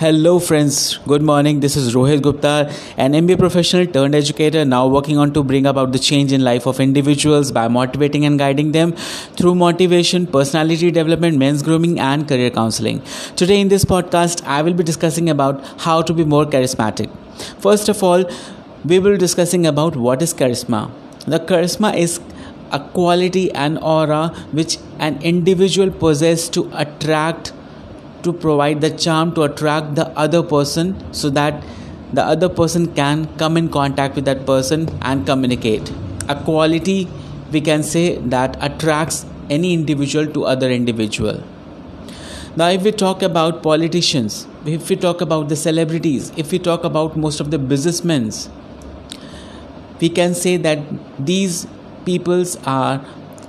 Hello, friends. Good morning. This is Rohit Gupta, an MBA professional turned educator, now working on to bring about the change in life of individuals by motivating and guiding them through motivation, personality development, men's grooming, and career counseling. Today, in this podcast, I will be discussing about how to be more charismatic. First of all, we will be discussing about what is charisma. The charisma is a quality and aura which an individual possesses to attract to provide the charm to attract the other person so that the other person can come in contact with that person and communicate. A quality we can say that attracts any individual to other individual. Now if we talk about politicians if we talk about the celebrities if we talk about most of the businessmen we can say that these peoples are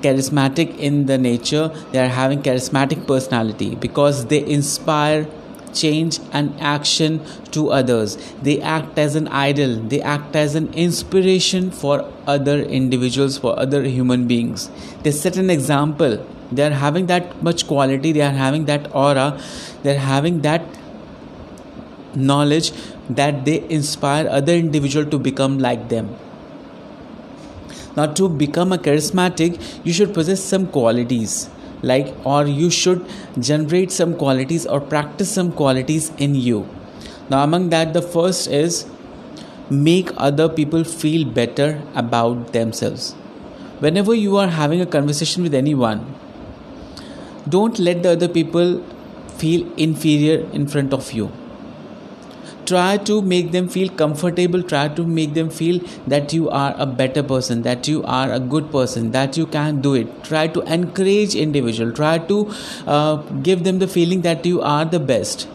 charismatic in the nature they are having charismatic personality because they inspire change and action to others. They act as an idol. They act as an inspiration for other individuals for other human beings. They set an example. They are having that much quality. They are having that aura. They are having that knowledge that they inspire other individual to become like them now to become a charismatic you should possess some qualities. Like or you should generate some qualities or practice some qualities in you. Now among that the first is make other people feel better about themselves. Whenever you are having a conversation with anyone don't let the other people feel inferior in front of you try to make them feel comfortable try to make them feel that you are a better person that you are a good person that you can do it. Try to encourage individual try to uh, give them the feeling that you are the best.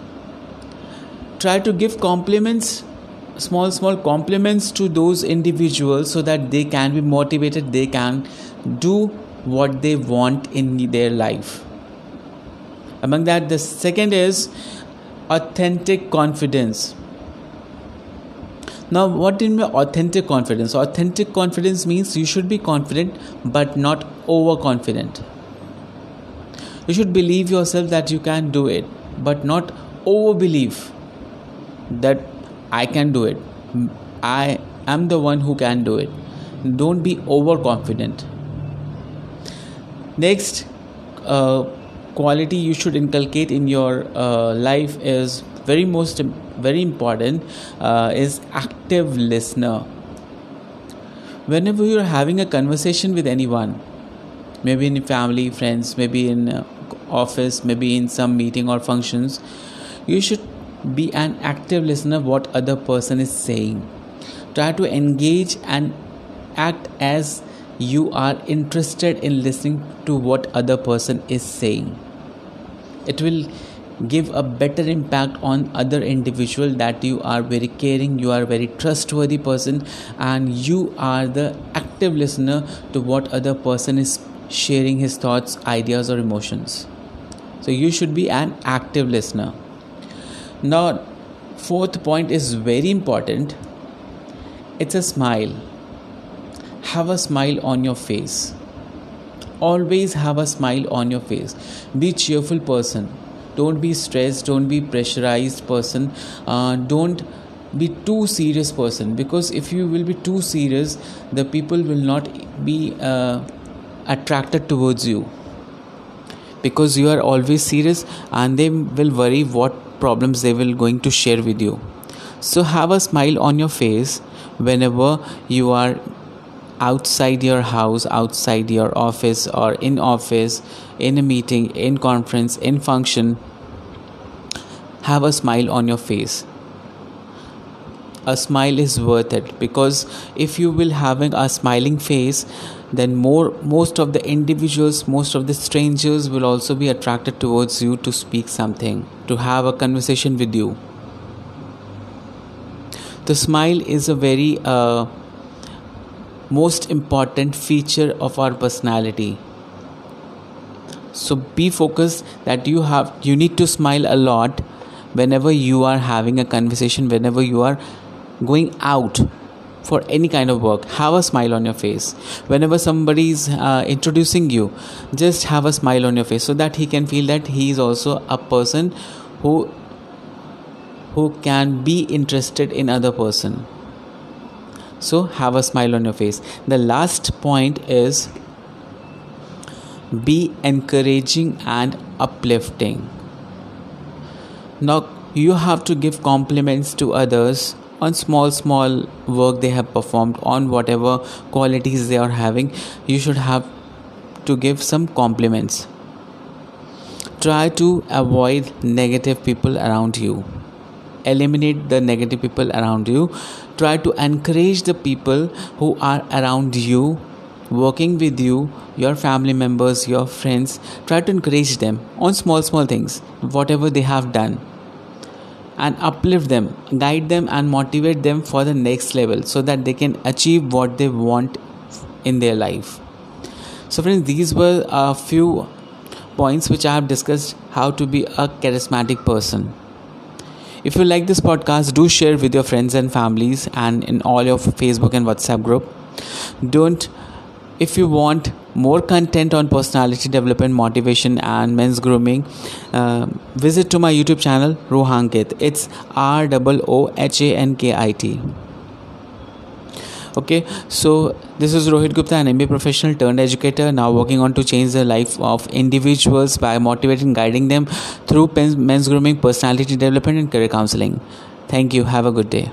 Try to give compliments small small compliments to those individuals so that they can be motivated they can do what they want in their life. Among that the second is authentic confidence now, what in authentic confidence? Authentic confidence means you should be confident but not overconfident. You should believe yourself that you can do it, but not over believe that I can do it. I am the one who can do it. Don't be overconfident. Next, uh, quality you should inculcate in your uh, life is very most very important uh, is active listener. Whenever you're having a conversation with anyone maybe in family friends maybe in uh, office maybe in some meeting or functions you should be an active listener what other person is saying. Try to engage and act as you are interested in listening to what other person is saying. It will give a better impact on other individual that you are very caring you are very trustworthy person and you are the active listener to what other person is sharing his thoughts ideas or emotions. So you should be an active listener. Now fourth point is very important. It's a smile. Have a smile on your face. Always have a smile on your face. Be cheerful person don't be stressed don't be pressurized person. Uh, don't be too serious person because if you will be too serious the people will not be uh, attracted towards you. Because you are always serious and they will worry what problems they will going to share with you. So have a smile on your face whenever you are outside your house outside your office or in office in a meeting in conference in function have a smile on your face. A smile is worth it because if you will having a smiling face then more most of the individuals most of the strangers will also be attracted towards you to speak something to have a conversation with you. The smile is a very uh, most important feature of our personality. So be focused that you have you need to smile a lot whenever you are having a conversation whenever you are going out for any kind of work. Have a smile on your face. Whenever somebody is uh, introducing you just have a smile on your face so that he can feel that he is also a person who who can be interested in other person so have a smile on your face. The last point is be encouraging and uplifting. Now you have to give compliments to others on small small work they have performed on whatever qualities they are having. You should have to give some compliments. Try to avoid negative people around you eliminate the negative people around you. Try to encourage the people who are around you working with you your family members your friends. Try to encourage them on small small things whatever they have done. And uplift them guide them and motivate them for the next level so that they can achieve what they want in their life. So friends these were a few points which i have discussed how to be a charismatic person if you like this podcast, do share with your friends and families and in all your Facebook and WhatsApp group. Don't if you want more content on personality development motivation and men's grooming uh, visit to my youtube channel rohankit it's r o h a n k i t okay so this is rohit gupta an mba professional turned educator now working on to change the life of individuals by motivating guiding them through men's grooming personality development and career counseling. Thank you. Have a good day